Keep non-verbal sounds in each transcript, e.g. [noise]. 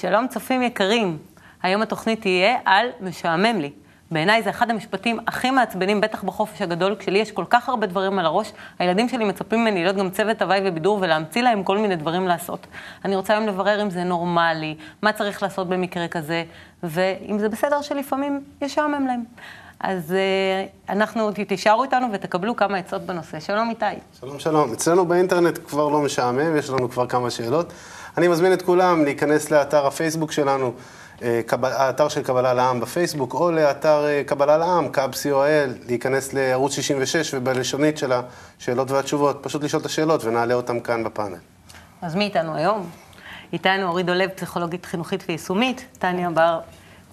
שלום צופים יקרים. היום התוכנית תהיה על משעמם לי. בעיניי זה אחד המשפטים הכי מעצבנים, בטח בחופש הגדול, כשלי יש כל כך הרבה דברים על הראש, הילדים שלי מצפים ממני להיות גם צוות הוואי ובידור ולהמציא להם כל מיני דברים לעשות. אני רוצה היום לברר אם זה נורמלי, מה צריך לעשות במקרה כזה, ואם זה בסדר שלפעמים ישעמם להם. אז uh, אנחנו, תישארו איתנו ותקבלו כמה עצות בנושא. שלום איתי. שלום שלום. אצלנו באינטרנט כבר לא משעמם, יש לנו כבר כמה שאלות. אני מזמין את כולם להיכנס לאתר הפייסבוק שלנו, אה, האתר של קבלה לעם בפייסבוק, או לאתר אה, קבלה לעם, קאב co.il, להיכנס לערוץ 66 ובלשונית של השאלות והתשובות, פשוט לשאול את השאלות ונעלה אותן כאן בפאנל. אז מי איתנו היום? איתנו אורית דולב, פסיכולוגית חינוכית ויישומית, טניה בר,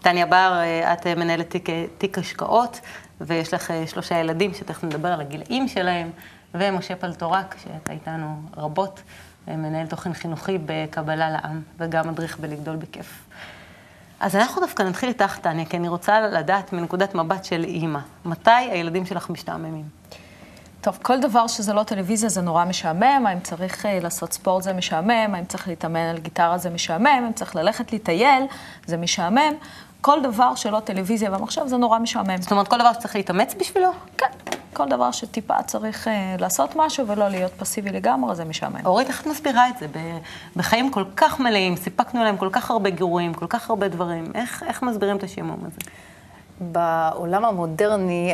טניה בר, אה, את מנהלת תיק, תיק השקעות, ויש לך שלושה ילדים שתכף נדבר על הגילאים שלהם, ומשה פלטורק, שאתה איתנו רבות. מנהל תוכן חינוכי בקבלה לעם, וגם מדריך בלגדול בכיף. אז אנחנו דווקא נתחיל איתך, טניה, כי אני רוצה לדעת מנקודת מבט של אימא, מתי הילדים שלך משתעממים? טוב, כל דבר שזה לא טלוויזיה זה נורא משעמם, האם צריך uh, לעשות ספורט זה משעמם, האם צריך להתאמן על גיטרה זה משעמם, האם צריך ללכת לטייל זה משעמם. כל דבר שלא טלוויזיה ומחשב זה נורא משעמם. זאת אומרת, כל דבר שצריך להתאמץ בשבילו? כן. כל דבר שטיפה צריך uh, לעשות משהו ולא להיות פסיבי לגמרי, זה משעמם. אורית, איך את מסבירה את זה? בחיים כל כך מלאים, סיפקנו להם כל כך הרבה גירויים, כל כך הרבה דברים. איך, איך מסבירים את השימום הזה? בעולם המודרני,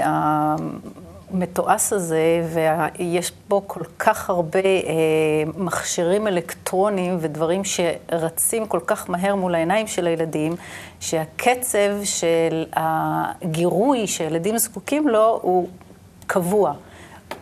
המתועש הזה, ויש בו כל כך הרבה אה, מכשירים אלקטרוניים ודברים שרצים כל כך מהר מול העיניים של הילדים, שהקצב של הגירוי שילדים זקוקים לו הוא קבוע.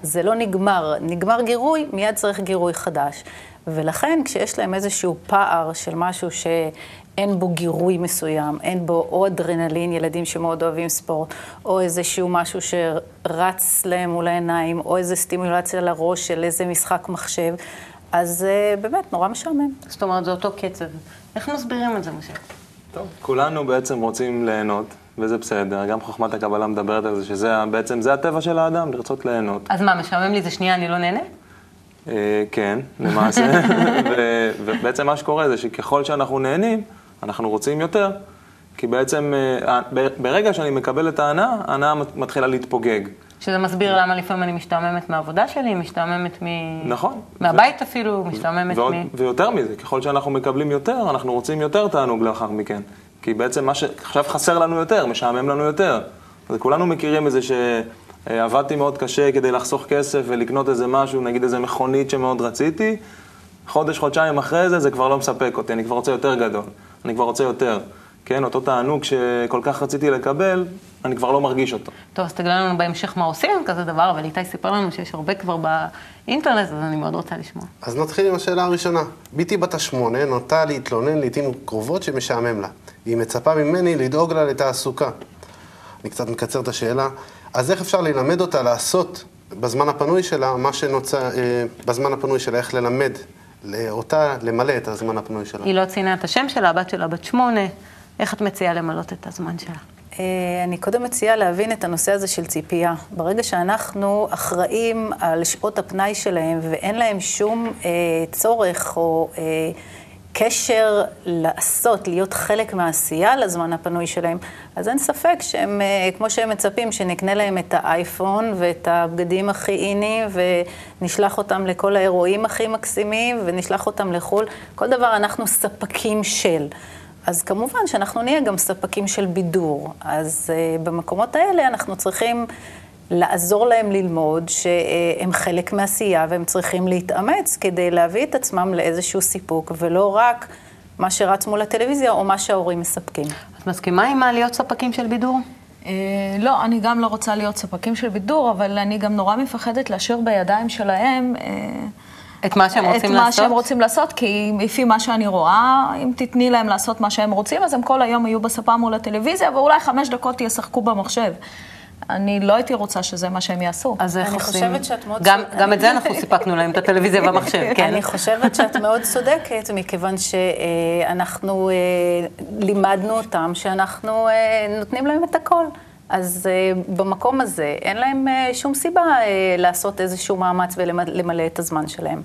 זה לא נגמר. נגמר גירוי, מיד צריך גירוי חדש. ולכן כשיש להם איזשהו פער של משהו שאין בו גירוי מסוים, אין בו או אדרנלין, ילדים שמאוד אוהבים ספורט, או איזשהו משהו שרץ להם מול העיניים, או איזו סטימולציה לראש של איזה משחק מחשב, אז uh, באמת נורא משעמם. זאת אומרת, זה אותו קצב. איך מסבירים את זה, משה? טוב, כולנו בעצם רוצים ליהנות. וזה בסדר, גם חוכמת הקבלה מדברת על זה, שזה בעצם, זה הטבע של האדם, לרצות ליהנות. אז מה, משעמם לי זה שנייה, אני לא נהנה? אה, כן, למעשה. [laughs] ובעצם מה שקורה זה שככל שאנחנו נהנים, אנחנו רוצים יותר. כי בעצם אה, ברגע שאני מקבל את ההנאה, ההנאה מתחילה להתפוגג. שזה מסביר למה לפעמים אני משתעממת מהעבודה שלי, משתעממת מ... נכון. מהבית אפילו, משתעממת ועוד, מ... ויותר מזה, ככל שאנחנו מקבלים יותר, אנחנו רוצים יותר תענוג לאחר מכן. כי בעצם מה שעכשיו חסר לנו יותר, משעמם לנו יותר. אז כולנו מכירים את זה שעבדתי מאוד קשה כדי לחסוך כסף ולקנות איזה משהו, נגיד איזה מכונית שמאוד רציתי, חודש, חודשיים אחרי זה, זה כבר לא מספק אותי, אני כבר רוצה יותר גדול, אני כבר רוצה יותר. כן, אותו תענוג שכל כך רציתי לקבל, אני כבר לא מרגיש אותו. טוב, אז תגלה לנו בהמשך מה עושים עם כזה דבר, אבל איתי סיפר לנו שיש הרבה כבר באינטרנט, אז אני מאוד רוצה לשמוע. אז נתחיל עם השאלה הראשונה. בתי בת השמונה נוטה להתלונן לעיתים קרובות שמשעמם לה. היא מצפה ממני לדאוג לה לתעסוקה. אני קצת מקצר את השאלה. אז איך אפשר ללמד אותה לעשות בזמן הפנוי שלה מה שנוצר, אה, בזמן הפנוי שלה, איך ללמד אותה למלא את הזמן הפנוי שלה? היא לא ציינה את השם שלה, הבת שלה בת שמונה. איך את מציעה למלות את הזמן שלה? אה, אני קודם מציעה להבין את הנושא הזה של ציפייה. ברגע שאנחנו אחראים על שעות הפנאי שלהם ואין להם שום אה, צורך או אה, קשר לעשות, להיות חלק מהעשייה לזמן הפנוי שלהם, אז אין ספק שהם, אה, כמו שהם מצפים, שנקנה להם את האייפון ואת הבגדים הכי איניים ונשלח אותם לכל האירועים הכי מקסימים ונשלח אותם לחו"ל. כל דבר אנחנו ספקים של. אז כמובן שאנחנו נהיה גם ספקים של בידור. אז uh, במקומות האלה אנחנו צריכים לעזור להם ללמוד שהם חלק מעשייה והם צריכים להתאמץ כדי להביא את עצמם לאיזשהו סיפוק, ולא רק מה שרץ מול הטלוויזיה או מה שההורים מספקים. את מסכימה עם מה להיות ספקים של בידור? אה, לא, אני גם לא רוצה להיות ספקים של בידור, אבל אני גם נורא מפחדת להשאיר בידיים שלהם... את מה שהם רוצים לעשות? את מה שהם רוצים לעשות, כי לפי מה שאני רואה, אם תתני להם לעשות מה שהם רוצים, אז הם כל היום יהיו בספה מול הטלוויזיה, ואולי חמש דקות ישחקו במחשב. אני לא הייתי רוצה שזה מה שהם יעשו. אז איך עושים? אני חושבת שאת מאוד גם, צודקת. גם את זה אנחנו סיפקנו להם, את הטלוויזיה והמחשב, [laughs] כן. אני חושבת שאת מאוד צודקת, מכיוון שאנחנו אה, לימדנו אותם שאנחנו אה, נותנים להם את הכל. אז uh, במקום הזה אין להם uh, שום סיבה uh, לעשות איזשהו מאמץ ולמלא את הזמן שלהם.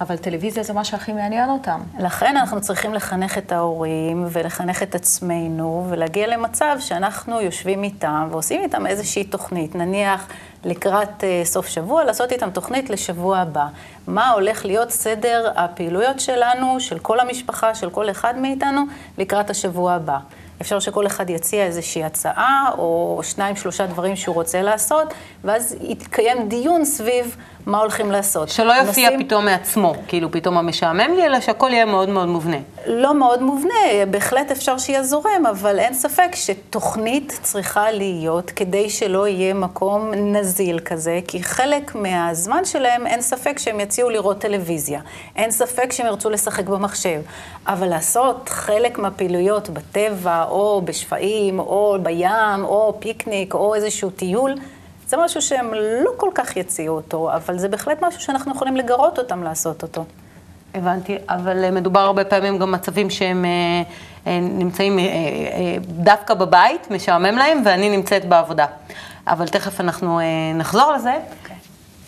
אבל טלוויזיה זה מה שהכי מעניין אותם. לכן אנחנו צריכים לחנך את ההורים ולחנך את עצמנו ולהגיע למצב שאנחנו יושבים איתם ועושים איתם איזושהי תוכנית, נניח לקראת uh, סוף שבוע, לעשות איתם תוכנית לשבוע הבא. מה הולך להיות סדר הפעילויות שלנו, של כל המשפחה, של כל אחד מאיתנו, לקראת השבוע הבא. אפשר שכל אחד יציע איזושהי הצעה, או שניים, שלושה דברים שהוא רוצה לעשות, ואז יתקיים דיון סביב מה הולכים לעשות. שלא יופיע נשים... פתאום מעצמו, כאילו פתאום המשעמם לי, אלא שהכל יהיה מאוד מאוד מובנה. לא מאוד מובנה, בהחלט אפשר שיהיה זורם, אבל אין ספק שתוכנית צריכה להיות כדי שלא יהיה מקום נזיל כזה, כי חלק מהזמן שלהם, אין ספק שהם יציעו לראות טלוויזיה. אין ספק שהם ירצו לשחק במחשב. אבל לעשות חלק מהפעילויות בטבע, או בשפעים, או בים, או פיקניק, או איזשהו טיול, זה משהו שהם לא כל כך יציעו אותו, אבל זה בהחלט משהו שאנחנו יכולים לגרות אותם לעשות אותו. הבנתי, אבל אה, מדובר הרבה פעמים גם מצבים שהם אה, אה, נמצאים דווקא בבית, משעמם להם, ואני נמצאת בעבודה. אבל תכף אנחנו נחזור לזה. Okay. אוקיי.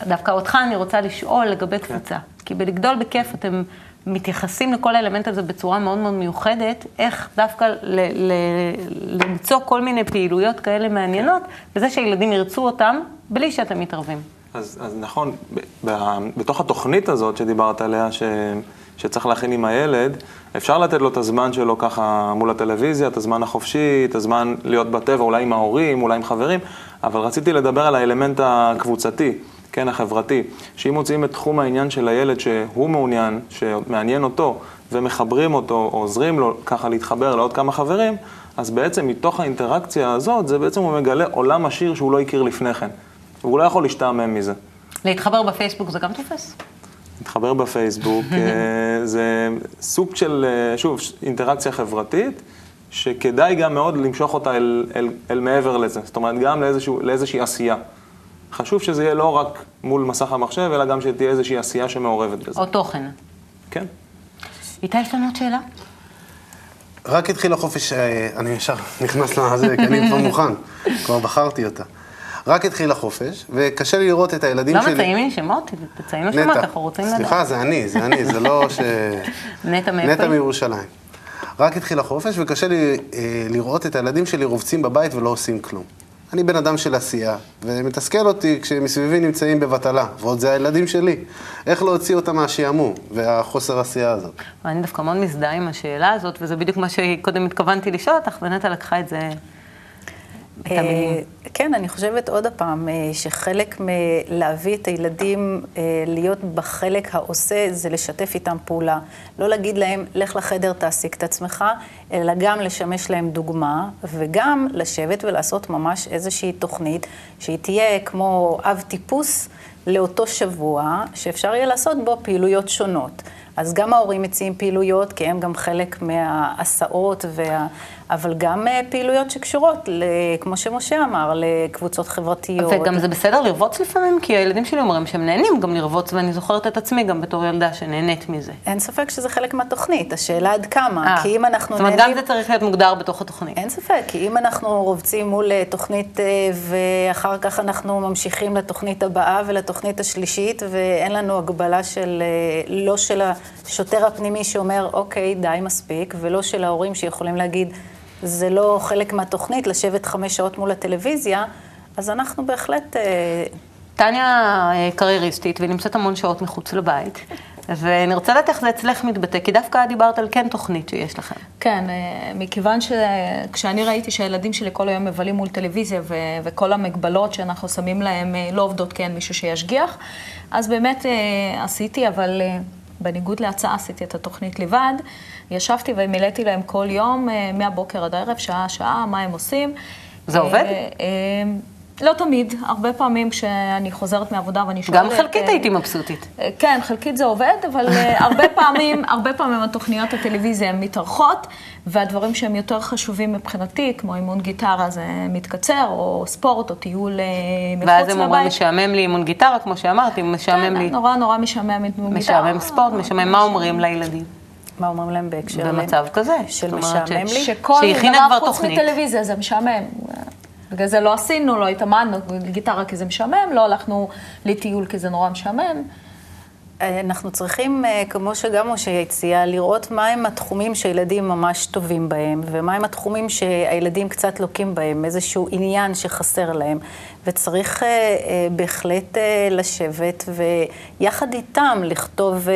דווקא אותך אני רוצה לשאול לגבי okay. קבוצה. כי בלגדול בכיף אתם מתייחסים לכל האלמנט הזה בצורה מאוד מאוד מיוחדת, איך דווקא ל- ל- למצוא כל מיני פעילויות כאלה מעניינות, בזה שהילדים ירצו אותם בלי שאתם מתערבים. אז, אז נכון, ב- ב- בתוך התוכנית הזאת שדיברת עליה, ש, שצריך להכין עם הילד, אפשר לתת לו את הזמן שלו ככה מול הטלוויזיה, את הזמן החופשי, את הזמן להיות בטבע, אולי עם ההורים, אולי עם חברים, אבל רציתי לדבר על האלמנט הקבוצתי. כן, החברתי, שאם מוצאים את תחום העניין של הילד שהוא מעוניין, שמעניין אותו, ומחברים אותו, או עוזרים לו ככה להתחבר לעוד כמה חברים, אז בעצם מתוך האינטראקציה הזאת, זה בעצם הוא מגלה עולם עשיר שהוא לא הכיר לפני כן. והוא לא יכול להשתעמם מזה. להתחבר בפייסבוק זה גם תופס? להתחבר בפייסבוק [laughs] אה, זה סוג של, אה, שוב, אינטראקציה חברתית, שכדאי גם מאוד למשוך אותה אל, אל, אל מעבר לזה. זאת אומרת, גם לאיזשהו, לאיזושהי עשייה. חשוב שזה יהיה לא רק מול מסך המחשב, אלא גם שתהיה איזושהי עשייה שמעורבת בזה. או תוכן. כן. איתי, יש לנו עוד שאלה? רק התחיל החופש, אה, אני ישר נכנס לזה, כי אני כבר מוכן, [laughs] כבר בחרתי אותה. רק התחיל החופש, וקשה לי לראות את הילדים לא שלי... לא מציינים שמות, תציינו שמות, אנחנו רוצים לדעת. סליחה, זה אני, זה אני, זה לא ש... [laughs] נטע מאיפה? נטע מירושלים. רק התחיל החופש, וקשה לי אה, לראות את הילדים שלי רובצים בבית ולא עושים כלום. אני בן אדם של עשייה, ומתסכל אותי כשמסביבי נמצאים בבטלה, ועוד זה הילדים שלי. איך להוציא אותם מהשעמום והחוסר עשייה הזאת? אני דווקא מאוד מזדהה עם השאלה הזאת, וזה בדיוק מה שקודם התכוונתי לשאול אותך, ונטע לקחה את זה כן, אני חושבת עוד פעם, אה, שחלק מלהביא את הילדים אה, להיות בחלק העושה, זה לשתף איתם פעולה. לא להגיד להם, לך לחדר, תעסיק את עצמך, אלא גם לשמש להם דוגמה, וגם לשבת ולעשות ממש איזושהי תוכנית, שהיא תהיה כמו אב טיפוס לאותו שבוע, שאפשר יהיה לעשות בו פעילויות שונות. אז גם ההורים מציעים פעילויות, כי הם גם חלק מההסעות, וה... אבל גם אה, פעילויות שקשורות, כמו שמשה אמר, לקבוצות חברתיות. וגם זה בסדר לרבוץ לפעמים, כי הילדים שלי אומרים שהם נהנים גם לרבוץ, ואני זוכרת את עצמי גם בתור ילדה שנהנית מזה. אין ספק שזה חלק מהתוכנית, השאלה עד כמה, 아, כי אם אנחנו נהנים... זאת אומרת, גם זה צריך להיות מוגדר בתוך התוכנית. אין ספק, כי אם אנחנו רובצים מול אה, תוכנית, אה, ואחר כך אנחנו ממשיכים לתוכנית הבאה ולתוכנית השלישית, ואין לנו הגבלה של, לא של השוטר הפנימי שאומר, אוקיי, די, מספיק, ולא של ההורים שיכולים להגיד, זה לא חלק מהתוכנית, לשבת חמש שעות מול הטלוויזיה, אז אנחנו בהחלט... אה, טניה אה, קרייריסטית, והיא נמצאת המון שעות מחוץ לבית. ואני רוצה לדעת איך זה אצלך מתבטא, כי דווקא דיברת על כן תוכנית שיש לכם. כן, אה, מכיוון שכשאני ראיתי שהילדים שלי כל היום מבלים מול טלוויזיה ו- וכל המגבלות שאנחנו שמים להם לא עובדות כי אין מישהו שישגיח, אז באמת עשיתי, אבל בניגוד להצעה עשיתי את התוכנית לבד. ישבתי ומילאתי להם כל יום, אה, מהבוקר עד הערב, שעה-שעה, מה הם עושים. זה עובד? לא תמיד, הרבה פעמים כשאני חוזרת מעבודה ואני שואלת... גם חלקית הייתי מבסוטית. כן, חלקית זה עובד, אבל הרבה [laughs] פעמים, הרבה פעמים התוכניות הטלוויזיה הן מתארחות, והדברים שהם יותר חשובים מבחינתי, כמו אימון גיטרה, זה מתקצר, או ספורט, או טיול מחוץ לבית. ואז הם אומרים, משעמם לי אימון גיטרה, כמו שאמרתי, משעמם כן, לי... כן, נורא נורא משעמם אימון גיטרה. משעמם ספורט, משעמם, מה אומרים לילדים? מה אומרים להם בהקשר? במצב כזה. של משעמם לי? שכל דבר חוץ מטלוויזיה זה משעמם. בגלל זה לא עשינו, לא התאמנו גיטרה כי זה משעמם, לא הלכנו לטיול כי זה נורא משעמם. אנחנו צריכים, אה, כמו שגם משה הציע, לראות מהם התחומים שהילדים ממש טובים בהם, ומהם התחומים שהילדים קצת לוקים בהם, איזשהו עניין שחסר להם. וצריך אה, אה, בהחלט לשבת ויחד איתם לכתוב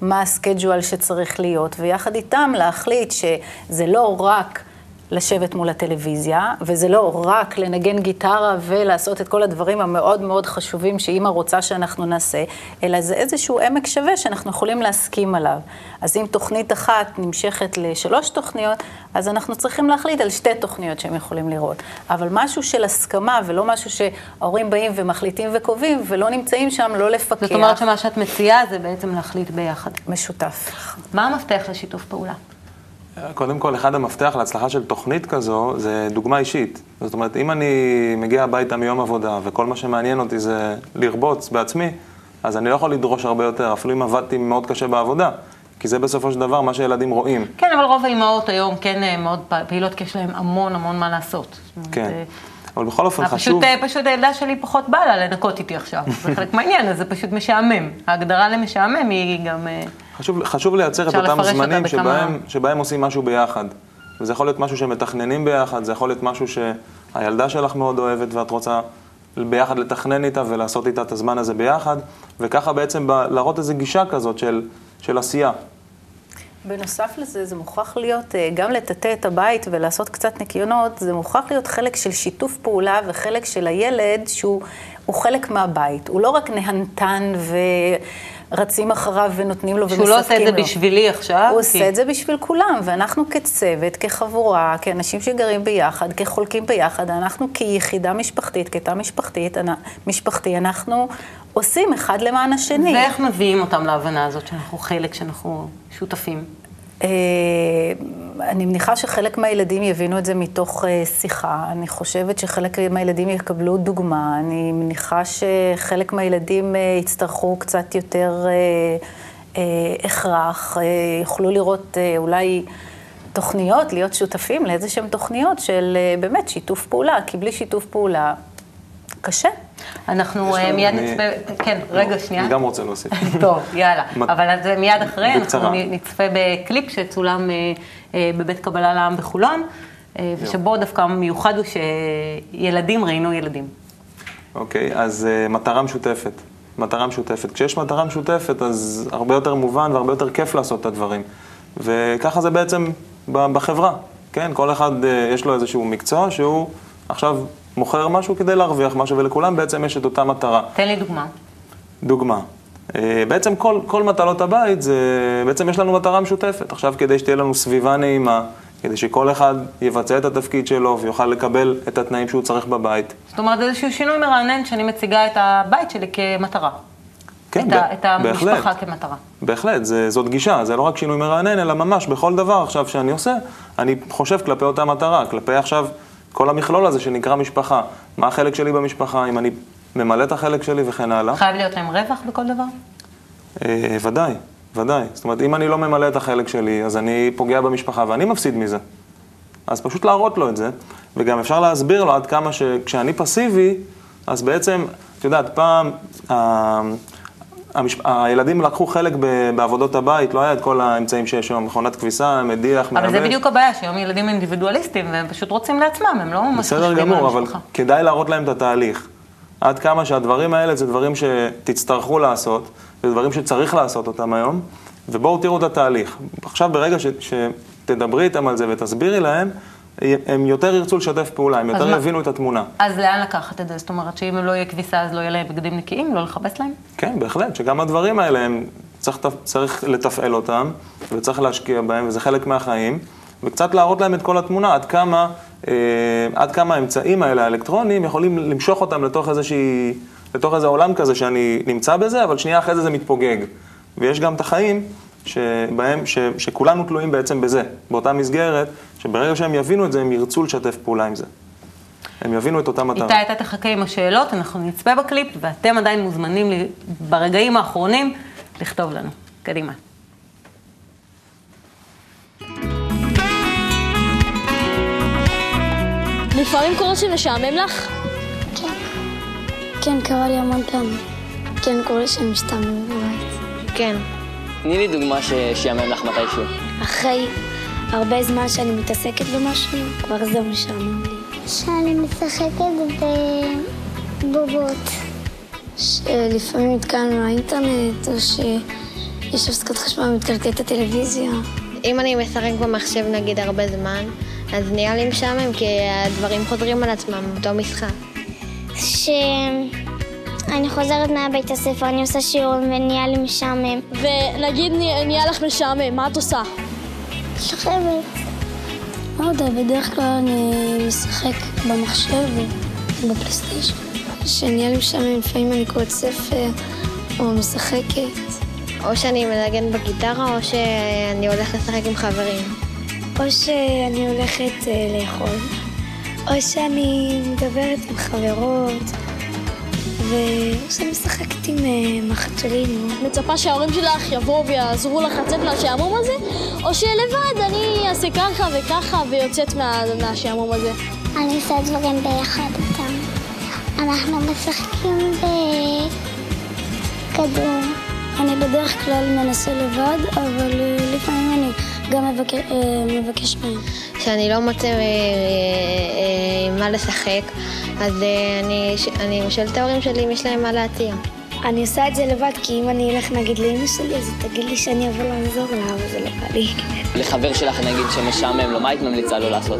מה הסקייג'ואל שצריך להיות, ויחד איתם להחליט שזה לא רק... לשבת מול הטלוויזיה, וזה לא רק לנגן גיטרה ולעשות את כל הדברים המאוד מאוד חשובים שאימא רוצה שאנחנו נעשה, אלא זה איזשהו עמק שווה שאנחנו יכולים להסכים עליו. אז אם תוכנית אחת נמשכת לשלוש תוכניות, אז אנחנו צריכים להחליט על שתי תוכניות שהם יכולים לראות. אבל משהו של הסכמה ולא משהו שההורים באים ומחליטים וקובעים ולא נמצאים שם, לא לפקח. זאת אומרת שמה שאת מציעה זה בעצם להחליט ביחד. משותף. מה המפתח לשיתוף פעולה? קודם כל, אחד המפתח להצלחה של תוכנית כזו זה דוגמה אישית. זאת אומרת, אם אני מגיע הביתה מיום עבודה וכל מה שמעניין אותי זה לרבוץ בעצמי, אז אני לא יכול לדרוש הרבה יותר, אפילו אם עבדתי מאוד קשה בעבודה. כי זה בסופו של דבר מה שילדים רואים. כן, אבל רוב האימהות היום כן אה, מאוד פעילות, כי יש להן המון המון מה לעשות. כן. אבל בכל אופן חשוב... פשוט, אה, פשוט הילדה שלי פחות בא לה לנקות איתי עכשיו. זה חלק [laughs] מהעניין, אז זה פשוט משעמם. ההגדרה למשעמם היא גם... חשוב, חשוב לייצר את אותם זמנים שבהם, שבהם עושים משהו ביחד. וזה יכול להיות משהו שמתכננים ביחד, זה יכול להיות משהו שהילדה שלך מאוד אוהבת ואת רוצה ביחד לתכנן איתה ולעשות איתה את הזמן הזה ביחד, וככה בעצם להראות איזו גישה כזאת של, של עשייה. בנוסף לזה, זה מוכרח להיות, אה, גם לטאטא את הבית ולעשות קצת ניקיונות, זה מוכרח להיות חלק של שיתוף פעולה וחלק של הילד שהוא חלק מהבית. הוא לא רק נהנתן ו... רצים אחריו ונותנים לו ומספקים לו. שהוא לא עושה את זה בשבילי עכשיו? הוא עושה את זה בשביל כולם, ואנחנו כצוות, כחבורה, כאנשים שגרים ביחד, כחולקים ביחד, אנחנו כיחידה משפחתית, כתא משפחתית, משפחתי, אנחנו עושים אחד למען השני. ואיך מביאים אותם להבנה הזאת שאנחנו חלק, שאנחנו שותפים? אה, אני מניחה שחלק מהילדים יבינו את זה מתוך אה, שיחה. אני חושבת שחלק מהילדים יקבלו דוגמה. אני מניחה שחלק מהילדים אה, יצטרכו קצת יותר הכרח, יוכלו לראות אולי תוכניות, להיות שותפים לאיזה שהן תוכניות של באמת שיתוף פעולה, כי בלי שיתוף פעולה קשה. אנחנו אה, מיד נצפה, כן, לא, רגע, שנייה. אני גם רוצה להוסיף. [laughs] טוב, יאללה. [laughs] אבל אז מיד אחרי, אנחנו נצפה בקליפ שצולם אה, אה, בבית קבלה לעם בחולון, ושבו דווקא המיוחד הוא שילדים ראינו ילדים. אוקיי, אז מטרה משותפת. מטרה משותפת. כשיש מטרה משותפת, אז הרבה יותר מובן והרבה יותר כיף לעשות את הדברים. וככה זה בעצם בחברה, כן? כל אחד יש לו איזשהו מקצוע שהוא עכשיו מוכר משהו כדי להרוויח משהו, ולכולם בעצם יש את אותה מטרה. תן לי דוגמה. דוגמה. אה, בעצם כל, כל מטלות הבית, זה, בעצם יש לנו מטרה משותפת. עכשיו, כדי שתהיה לנו סביבה נעימה, כדי שכל אחד יבצע את התפקיד שלו ויוכל לקבל את התנאים שהוא צריך בבית. זאת אומרת, איזשהו שינוי מרענן שאני מציגה את הבית שלי כמטרה. כן, את, ב- את המשפחה בהחלט, כמטרה. בהחלט, זה, זאת גישה, זה לא רק שינוי מרענן, אלא ממש בכל דבר עכשיו שאני עושה, אני חושב כלפי אותה מטרה, כלפי עכשיו כל המכלול הזה שנקרא משפחה. מה החלק שלי במשפחה, אם אני ממלא את החלק שלי וכן הלאה. חייב להיות להם רווח בכל דבר? אה, ודאי, ודאי. זאת אומרת, אם אני לא ממלא את החלק שלי, אז אני פוגע במשפחה ואני מפסיד מזה. אז פשוט להראות לו את זה, וגם אפשר להסביר לו עד כמה שכשאני פסיבי, אז בעצם, את יודעת, פעם, אה, המשפ... הילדים לקחו חלק בעבודות הבית, לא היה את כל האמצעים שיש היום, מכונת כביסה, מדיח, מייבש. אבל זה בדיוק הבעיה, שהיום ילדים אינדיבידואליסטים, והם פשוט רוצים לעצמם, הם לא ממש חושבים על המשפחה. בסדר גמור, אבל כדאי להראות להם את התהליך. עד כמה שהדברים האלה זה דברים שתצטרכו לעשות, זה דברים שצריך לעשות אותם היום, ובואו תראו את התהליך. עכשיו, ברגע ש... שתדברי איתם על זה ותסבירי להם, הם יותר ירצו לשתף פעולה, הם יותר יבינו את התמונה. אז לאן לקחת את זה? זאת אומרת שאם לא יהיה כביסה אז לא יהיה להם בגדים נקיים? לא לכבס להם? כן, בהחלט, שגם הדברים האלה, הם, צריך, צריך לתפעל אותם, וצריך להשקיע בהם, וזה חלק מהחיים, וקצת להראות להם את כל התמונה, עד כמה, אה, עד כמה האמצעים האלה, האלקטרוניים, יכולים למשוך אותם לתוך איזושהי, לתוך איזה עולם כזה שאני נמצא בזה, אבל שנייה אחרי זה זה מתפוגג. ויש גם את החיים שבהם, ש, שכולנו תלויים בעצם בזה, באותה מסגרת, שברגע שהם יבינו את זה, הם ירצו לשתף פעולה עם זה. הם יבינו את אותה מטרה. איתי, אתה תחכה עם השאלות, אנחנו נצפה בקליפ, ואתם עדיין מוזמנים לי, ברגעים האחרונים לכתוב לנו. קדימה. לפעמים קורה שמשעמם לך? כן. כן, קרה לי המון פעמים. כן, קורה שמשתעמם בבית. כן. תני לי דוגמה ששיאמם לך מתישהו. אחרי הרבה זמן שאני מתעסקת במשהו, כבר זה משעמם לי. שאני משחקת בבובות. שלפעמים נתקענו לאינטרנט, או שיש הפסקת חשמל ומתקלקלת הטלוויזיה. אם אני משחק במחשב נגיד הרבה זמן, אז נהיה לי משעמם, כי הדברים חוזרים על עצמם, אותו משחק. שאני חוזרת מהבית הספר, אני עושה שיעורים ונהיה לי משעמם. ונגיד נהיה לך משעמם, מה את עושה? שוכבת. לא יודע, בדרך כלל אני משחק במחשב או בפלייסטיישן. כשנהיה לי משעמם, לפעמים אני קוראת ספר או משחקת. או שאני מנגן בגיטרה, או שאני הולכת לשחק עם חברים. או שאני הולכת uh, לאכול, או שאני מדברת עם חברות, שאני משחקת עם uh, מחתולים. מצפה שההורים שלך יבואו ויעזרו לך לצאת מהשעמום הזה, או שלבד אני אעשה ככה וככה ויוצאת מה, מהשעמום הזה? אני עושה דברים ביחד איתם. אנחנו משחקים בכדור. אני בדרך כלל מנסה לבד, אבל uh, לפעמים אני גם מבקש, uh, מבקש מהם. כשאני לא מוצא מה לשחק, אז uh, אני, אני משאל את ההורים שלי אם יש להם מה להציע. אני עושה את זה לבד, כי אם אני אלך נגיד לאמא שלי, אז היא תגיד לי שאני אבוא לעזור לה, אבל זה לא בא לי. לחבר שלך נגיד שמשעמם לו, מה היית ממליצה לו לעשות?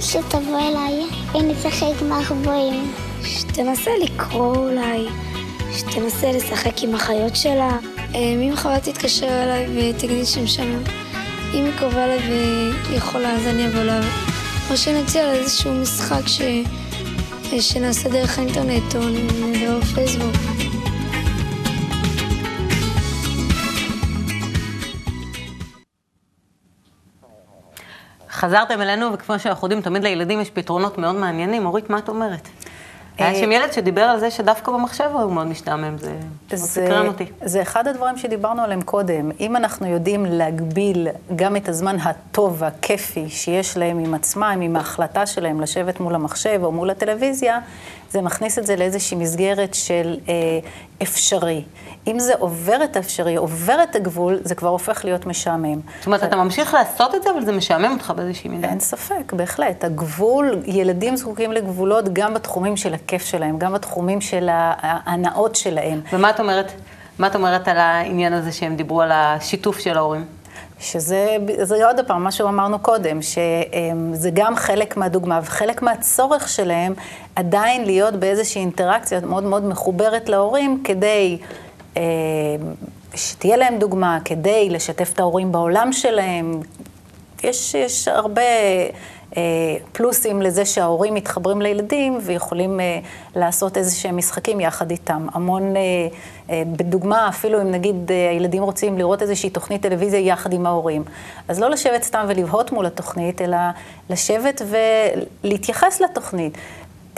שתבוא אליי ונשחק מחבואים. שתנסה לקרוא אולי. שתנסה לשחק עם החיות שלה. אם חווה תתקשר אליי ותגיד לי שמשעמם, אם היא קרובה אליי והיא יכולה, אז אני אבוא לה. או שנציע לה איזשהו משחק ש... שנעשה דרך האינטרנט או דרך פייסבוק. חזרתם אלינו, וכמו שאנחנו יודעים, תמיד לילדים יש פתרונות מאוד מעניינים. אורית, מה את אומרת? היה שם ילד שדיבר על זה שדווקא במחשב הוא מאוד משתעמם, זה סקרן אותי. זה אחד הדברים שדיברנו עליהם קודם. אם אנחנו יודעים להגביל גם את הזמן הטוב והכיפי שיש להם עם עצמם, עם ההחלטה שלהם לשבת מול המחשב או מול הטלוויזיה, זה מכניס את זה לאיזושהי מסגרת של אה, אפשרי. אם זה עובר את האפשרי, עובר את הגבול, זה כבר הופך להיות משעמם. זאת אומרת, אתה ממשיך לעשות את זה, אבל זה משעמם אותך באיזושהי מידה. אין ספק, בהחלט. הגבול, ילדים זקוקים לגבולות גם בתחומים של הכיף שלהם, גם בתחומים של ההנאות שלהם. ומה את אומרת? מה את אומרת על העניין הזה שהם דיברו על השיתוף של ההורים? שזה זה עוד פעם, מה שאמרנו קודם, שזה גם חלק מהדוגמה וחלק מהצורך שלהם עדיין להיות באיזושהי אינטראקציה מאוד מאוד מחוברת להורים כדי שתהיה להם דוגמה, כדי לשתף את ההורים בעולם שלהם. יש, יש הרבה פלוסים לזה שההורים מתחברים לילדים ויכולים לעשות איזה שהם משחקים יחד איתם. המון, בדוגמה, אפילו אם נגיד הילדים רוצים לראות איזושהי תוכנית טלוויזיה יחד עם ההורים. אז לא לשבת סתם ולבהות מול התוכנית, אלא לשבת ולהתייחס לתוכנית.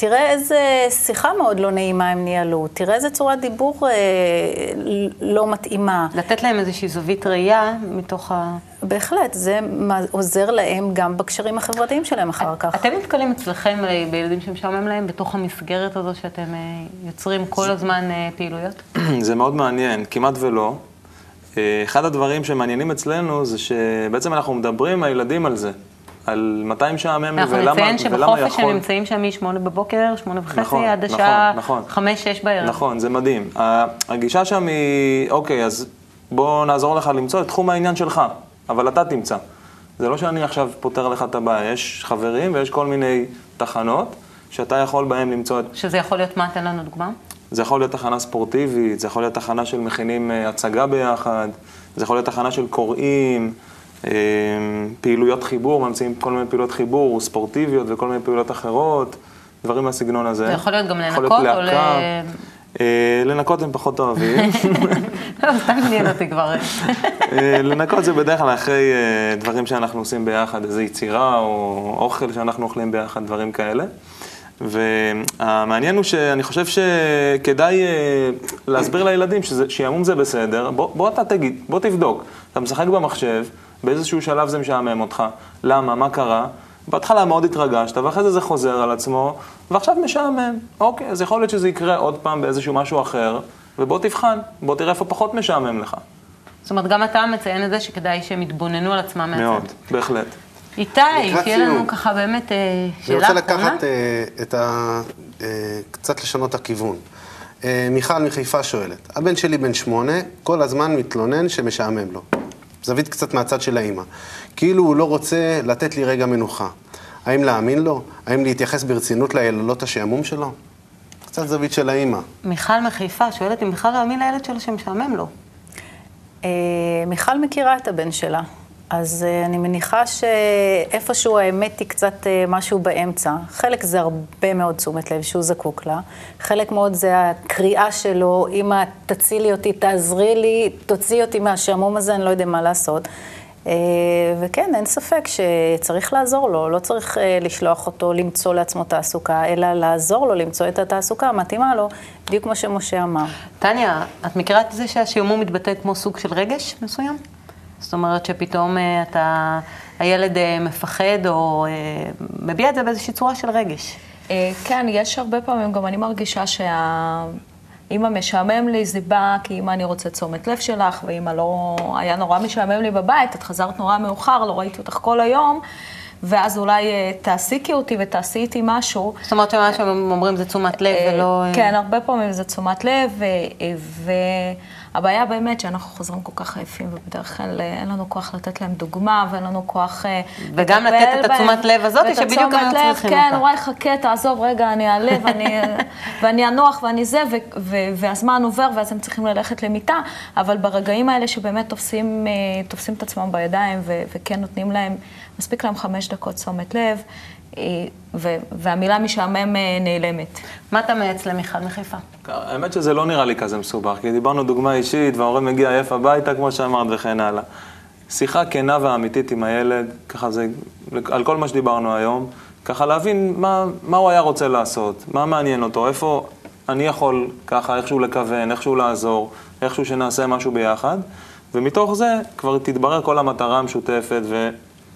תראה איזה שיחה מאוד לא נעימה הם ניהלו, תראה איזה צורת דיבור אה, לא מתאימה. לתת להם איזושהי זווית ראייה מתוך ה... בהחלט, זה עוזר להם גם בקשרים החברתיים שלהם אחר כך. אתם נתקלים אצלכם בילדים שמשעמם להם בתוך המסגרת הזו שאתם יוצרים כל הזמן פעילויות? [clears throat] זה מאוד מעניין, כמעט ולא. אחד הדברים שמעניינים אצלנו זה שבעצם אנחנו מדברים עם הילדים על זה. על מתי משעמם לי ולמה יכול. אנחנו נציין שבחופש הם נמצאים שם מ-8 בבוקר, 8 וחצי, נכון, עד השעה נכון, 5-6 בערב. נכון, זה מדהים. הגישה שם היא, אוקיי, אז בוא נעזור לך למצוא את תחום העניין שלך, אבל אתה תמצא. זה לא שאני עכשיו פותר לך את הבעיה, יש חברים ויש כל מיני תחנות שאתה יכול בהם למצוא את... שזה יכול להיות מה? תן לנו דוגמה. זה יכול להיות תחנה ספורטיבית, זה יכול להיות תחנה של מכינים הצגה ביחד, זה יכול להיות תחנה של קוראים. פעילויות חיבור, ממציאים כל מיני פעילויות חיבור, ספורטיביות וכל מיני פעילויות אחרות, דברים מהסגנון הזה. זה יכול להיות גם לנקות או ל... לנקות הם פחות אוהבים. [laughs] סתם עניין אותי כבר. לנקות זה בדרך כלל אחרי דברים שאנחנו עושים ביחד, איזו יצירה או אוכל שאנחנו אוכלים ביחד, דברים כאלה. והמעניין הוא שאני חושב שכדאי להסביר לילדים שיעמום זה בסדר, בוא, בוא אתה תגיד, בוא תבדוק. אתה משחק במחשב, באיזשהו שלב זה משעמם אותך. למה? מה קרה? בהתחלה מאוד התרגשת, ואחרי זה זה חוזר על עצמו, ועכשיו משעמם. אוקיי, אז יכול להיות שזה יקרה עוד פעם באיזשהו משהו אחר, ובוא תבחן, בוא תראה איפה פחות משעמם לך. זאת אומרת, גם אתה מציין את זה שכדאי שהם יתבוננו על עצמם מהצד. מאוד, בהחלט. איתי, שיהיה לנו. ככה באמת אה, אני שאלה רוצה אחרונה. לקחת אה, את ה... אה, קצת לשנות את הכיוון. אה, מיכל מחיפה שואלת, הבן שלי בן שמונה, כל הזמן מתלונן שמשעמם לו. זווית קצת מהצד של האימא. כאילו הוא לא רוצה לתת לי רגע מנוחה. האם להאמין לו? האם להתייחס ברצינות ליללות השעמום שלו? קצת זווית של האימא. מיכל מחיפה שואלת אם בכלל להאמין לילד שלו שמשעמם לו. אה, מיכל מכירה את הבן שלה, אז אה, אני מניחה שאיפשהו האמת היא קצת אה, משהו באמצע. חלק זה הרבה מאוד תשומת לב שהוא זקוק לה, חלק מאוד זה הקריאה שלו, אמא, תצילי אותי, תעזרי לי, תוציאי אותי מהשעמום הזה, אני לא יודע מה לעשות. אה, וכן, אין ספק שצריך לעזור לו, לא צריך לשלוח אותו למצוא לעצמו תעסוקה, אלא לעזור לו למצוא את התעסוקה המתאימה לו, בדיוק כמו שמשה אמר. טניה, את מכירה את זה שהשעמום מתבטא כמו סוג של רגש מסוים? זאת אומרת שפתאום אה, אתה, הילד אה, מפחד או אה, מביע את זה באיזושהי צורה של רגש. כן, יש הרבה פעמים, גם אני מרגישה שהאימא משעמם לי, זה בא כי אימא אני רוצה תשומת לב שלך, ואימא לא... היה נורא משעמם לי בבית, את חזרת נורא מאוחר, לא ראיתי אותך כל היום, ואז אולי תעסיקי אותי ותעשי איתי משהו. זאת אומרת שמה שהם אומרים זה תשומת לב ולא... כן, הרבה פעמים זה תשומת לב, אה, אה, והבעיה באמת שאנחנו חוזרים כל כך עייפים, ובדרך כלל אה, אין לנו כוח לתת להם דוגמה, ואין לנו כוח אה, וגם לתת את. התשומת לב הזאת, שבדיוק לב, צריכים כן, אותה. וואי, חכה, תעזוב, רגע, אני אעלה ואני, [laughs] ואני אנוח ואני זה, ו, ו, והזמן עובר, ואז הם צריכים ללכת למיטה, אבל ברגעים האלה שבאמת תופסים, אה, תופסים את עצמם בידיים, ו, וכן נותנים להם, מספיק להם חמש דקות תשומת לב, אה, ו, והמילה משעמם אה, נעלמת. מה אתה מייעץ למיכל מחיפה? האמת שזה לא נראה לי כזה מסובך, כי דיברנו דוגמה אישית, וההורה מגיע עייף הביתה, כמו שאמרת, וכן הלאה. שיחה כנה ואמיתית עם הילד, ככה זה, על כל מה שדיברנו היום, ככה להבין מה, מה הוא היה רוצה לעשות, מה מעניין אותו, איפה אני יכול ככה איכשהו לכוון, איכשהו לעזור, איכשהו שנעשה משהו ביחד, ומתוך זה כבר תתברר כל המטרה המשותפת,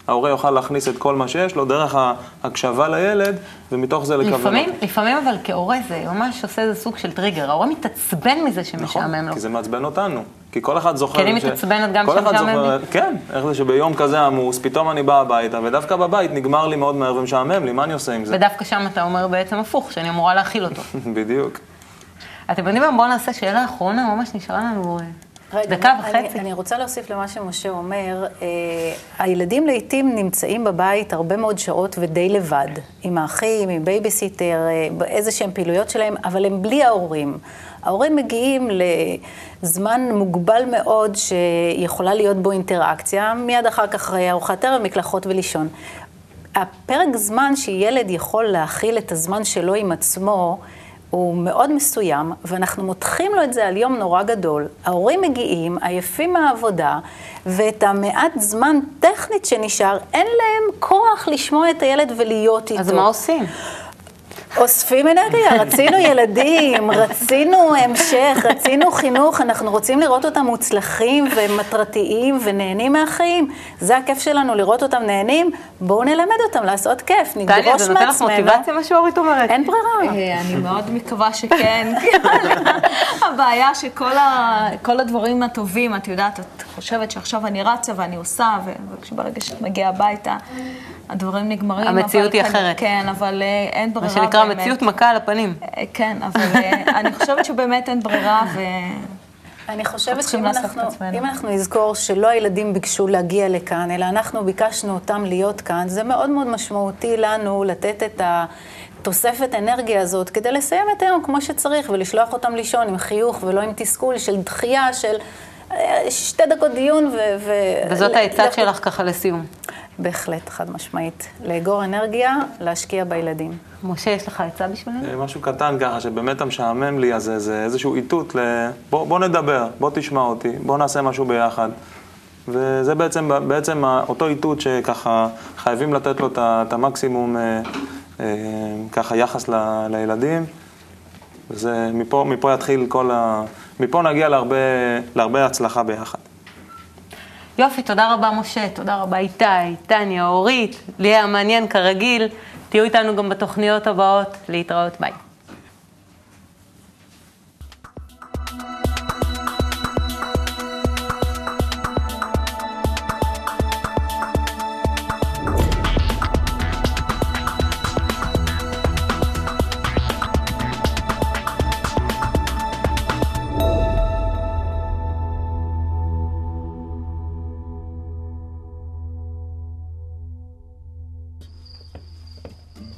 וההורה יוכל להכניס את כל מה שיש לו דרך ההקשבה לילד, ומתוך זה לכוון לפעמים. לפעמים אבל כהורה זה ממש עושה איזה סוג של טריגר. ההורה מתעצבן מזה שמשעמם לו. נכון, כי זה מעצבן אותנו. כי כל אחד זוכר... כי אני ש- מתעצבנת גם זוכר- לי. כן, איך זה שביום כזה עמוס, פתאום אני בא הביתה, ודווקא בבית נגמר לי מאוד מהר ומשעמם לי, מה אני עושה עם זה? ודווקא שם אתה אומר בעצם הפוך, שאני אמורה להכיל אותו. [laughs] בדיוק. אתם יודעים מה? בואו נעשה שאלה אחרונה, ממש נשארה לנו אה, רגע, דקה אני, וחצי. אני רוצה להוסיף למה שמשה אומר. אה, הילדים לעיתים נמצאים בבית הרבה מאוד שעות ודי לבד, עם האחים, עם בייביסיטר, אה, באיזה שהם פעילויות שלהם, אבל הם בלי ההורים. ההורים מגיעים לזמן מוגבל מאוד שיכולה להיות בו אינטראקציה, מיד אחר כך אה, ארוחת ערב, מקלחות ולישון. הפרק זמן שילד יכול להכיל את הזמן שלו עם עצמו, הוא מאוד מסוים, ואנחנו מותחים לו את זה על יום נורא גדול. ההורים מגיעים, עייפים מהעבודה, ואת המעט זמן טכנית שנשאר, אין להם כוח לשמוע את הילד ולהיות איתו. אז מה עושים? אוספים אנרגיה, רצינו ילדים, רצינו המשך, רצינו חינוך, אנחנו רוצים לראות אותם מוצלחים ומטרתיים ונהנים מהחיים. זה הכיף שלנו, לראות אותם נהנים, בואו נלמד אותם לעשות כיף, טליה, נדרוש זה נותן לך מעצמנו. מוטיבציה, מה שאורית אומרת? אין ברירה. אה, אני מאוד מקווה שכן. [laughs] הבעיה שכל הדברים הטובים, את יודעת, את חושבת שעכשיו אני רצה ואני עושה, ו- וכשברגע שאת מגיעה הביתה, הדברים נגמרים. המציאות היא אחרת. כן, אבל אה, אין מה ברירה שנקרא באמת. מציאות מכה על הפנים. אה, כן, אבל אה, [laughs] אני חושבת שבאמת אין ברירה, ו... אני חושבת שאם אנחנו. אם אנחנו נזכור שלא הילדים ביקשו להגיע לכאן, אלא אנחנו ביקשנו אותם להיות כאן, זה מאוד מאוד משמעותי לנו לתת את התוספת אנרגיה הזאת כדי לסיים את היום כמו שצריך ולשלוח אותם לישון עם חיוך ולא עם תסכול של דחייה של שתי דקות דיון ו... ו וזאת העצה לכו- שלך ככה לסיום. בהחלט, חד משמעית. לאגור אנרגיה, להשקיע בילדים. משה, יש לך עצה בשבילנו? אה, משהו קטן ככה, שבאמת המשעמם לי, אז זה- זה איזשהו איתות ל... בוא, בוא נדבר, בוא תשמע אותי, בוא נעשה משהו ביחד. וזה בעצם, בעצם אותו איתות שככה חייבים לתת לו את המקסימום אה, אה, ככה יחס ל, לילדים. וזה, מפה, מפה יתחיל כל ה... מפה נגיע להרבה, להרבה הצלחה ביחד. יופי, תודה רבה משה, תודה רבה איתי, טניה, אורית, לי היה מעניין כרגיל. תהיו איתנו גם בתוכניות הבאות. להתראות, ביי.